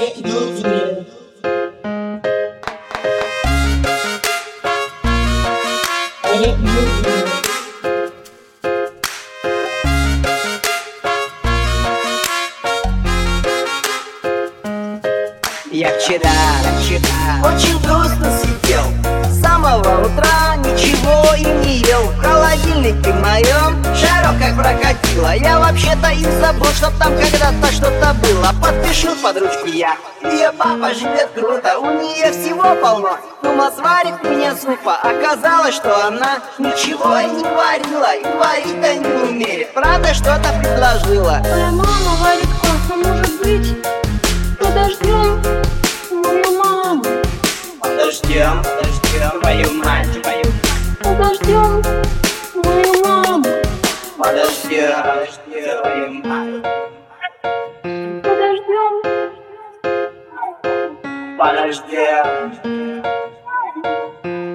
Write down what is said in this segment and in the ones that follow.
Реквизит. Реквизит. Я вчера, вчера очень грустно сидел С самого утра ничего и не ел моем шарок как прокатило. Я вообще-то и забыл, что там когда-то что-то было. Подпишу под ручку я. Ее папа живет круто, у нее всего полно. Думал, сварит мне супа Оказалось, что она ничего и не варила И варить-то не умеет. Правда, что-то предложила. Твоя мама варит кофе, может быть, подождем мою маму, Подождем, подождем твою мать, твою подождем мою маму, Подождем, подождем Подождем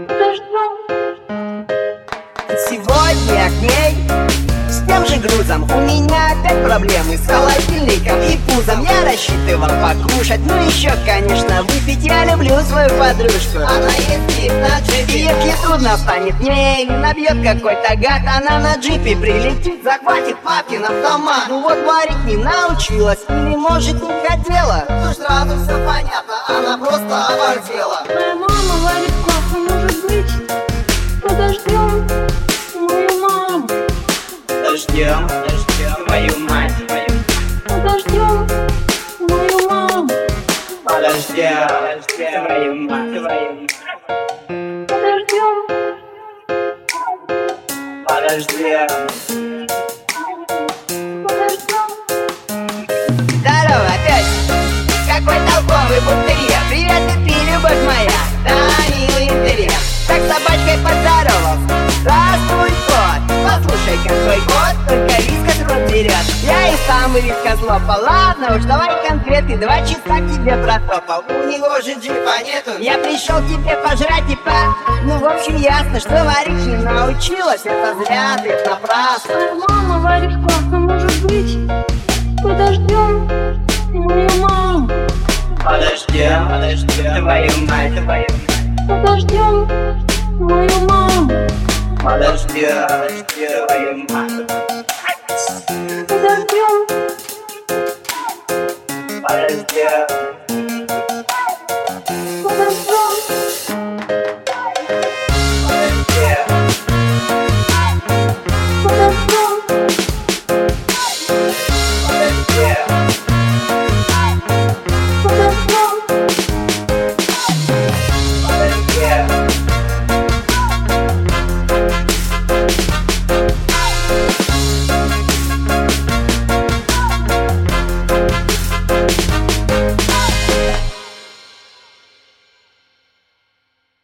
подождем. Сегодня к ней с тем же грузом. У меня опять проблемы с холодильником и пузом. Я рассчитывал покушать, ну еще, конечно, выпить. Я люблю свою подружку. Она ездит на джипе. Если трудно станет мне или набьет какой-то гад. Она на джипе прилетит, захватит папин автомат. Ну вот варить не научилась или может не хотела? Ну сразу все понятно, она просто оборзела. Твоя мама Подождем, подождем твою мать, твою. Подождем мою маму, Подождем, подождем твою мать, твою. Мать подождем, Подождем. Подождем. Здорово, опять. Какой толковый бунтарьер Привет, ты, любовь моя. Да, милый интерьер. Так собачкой поздоровался Я и сам вискас лопал Ладно уж, давай конкреты Два часа тебе протопал У него же джипа нету. Я пришел тебе пожрать и по... Ну, в общем, ясно, что варить не научилась Это зря, ты напрасно. Мама варит кофе, может быть, подождем. Мою маму, Подождем, подождем твою мать, твою мать. Подождем. Мою маму, Подождем, подождем твою мать